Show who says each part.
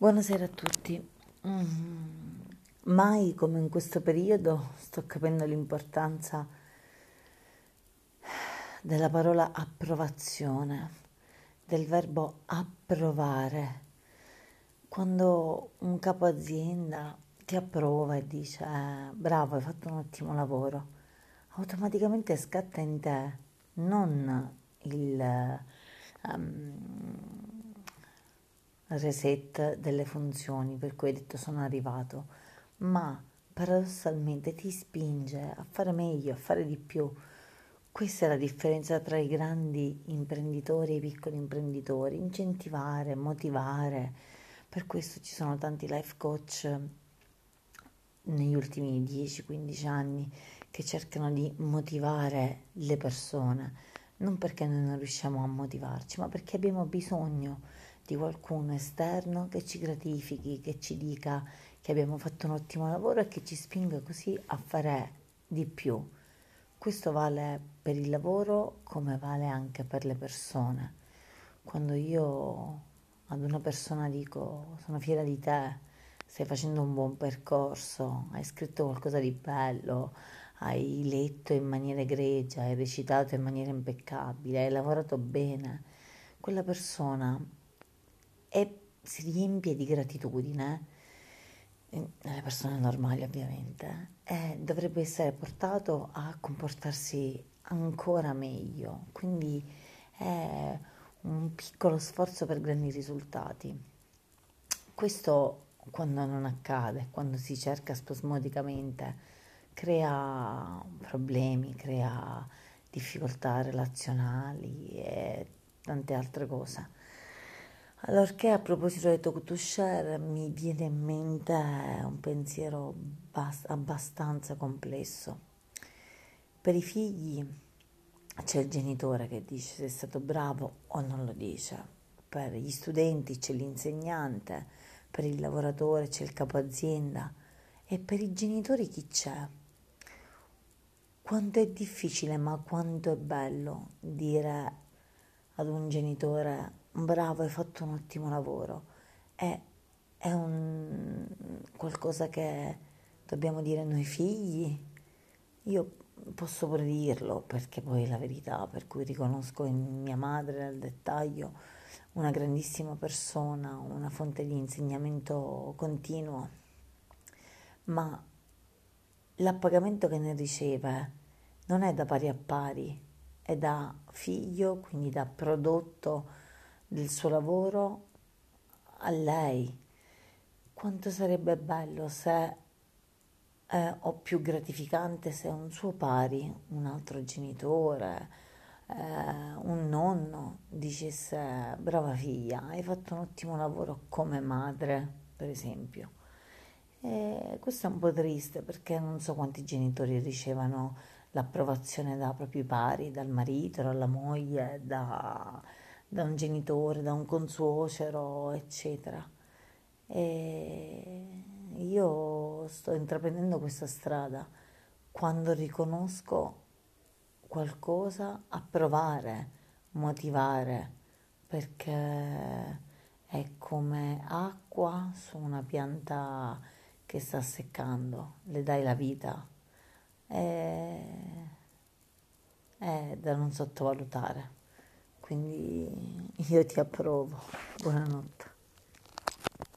Speaker 1: Buonasera a tutti. Mai come in questo periodo sto capendo l'importanza della parola approvazione, del verbo approvare. Quando un capo azienda ti approva e dice eh, bravo, hai fatto un ottimo lavoro, automaticamente scatta in te non il... Um, reset delle funzioni per cui hai detto sono arrivato, ma paradossalmente ti spinge a fare meglio, a fare di più. Questa è la differenza tra i grandi imprenditori e i piccoli imprenditori, incentivare, motivare. Per questo ci sono tanti life coach negli ultimi 10-15 anni che cercano di motivare le persone, non perché noi non riusciamo a motivarci, ma perché abbiamo bisogno di qualcuno esterno che ci gratifichi, che ci dica che abbiamo fatto un ottimo lavoro e che ci spinga così a fare di più. Questo vale per il lavoro come vale anche per le persone. Quando io ad una persona dico sono fiera di te, stai facendo un buon percorso, hai scritto qualcosa di bello, hai letto in maniera egregia, hai recitato in maniera impeccabile, hai lavorato bene, quella persona e si riempie di gratitudine, nelle persone normali ovviamente, e dovrebbe essere portato a comportarsi ancora meglio. Quindi è un piccolo sforzo per grandi risultati. Questo quando non accade, quando si cerca spasmodicamente, crea problemi, crea difficoltà relazionali e tante altre cose. Allorché a proposito di talk mi viene in mente un pensiero bast- abbastanza complesso. Per i figli c'è il genitore che dice se è stato bravo o non lo dice, per gli studenti c'è l'insegnante, per il lavoratore c'è il capo azienda e per i genitori chi c'è? Quanto è difficile ma quanto è bello dire ad un genitore bravo, hai fatto un ottimo lavoro. È, è un, qualcosa che dobbiamo dire noi figli. Io posso pure dirlo perché poi è la verità, per cui riconosco in mia madre nel dettaglio una grandissima persona, una fonte di insegnamento continuo, ma l'appagamento che ne riceve non è da pari a pari, è da figlio, quindi da prodotto del suo lavoro a lei. Quanto sarebbe bello se, eh, o più gratificante se un suo pari, un altro genitore, eh, un nonno dicesse brava figlia, hai fatto un ottimo lavoro come madre, per esempio. E questo è un po' triste perché non so quanti genitori ricevano l'approvazione da propri pari, dal marito, dalla moglie, da da un genitore, da un consuocero, eccetera. E io sto intraprendendo questa strada. Quando riconosco qualcosa, approvare, motivare, perché è come acqua su una pianta che sta seccando, le dai la vita. È, è da non sottovalutare quindi io ti approvo. Buonanotte.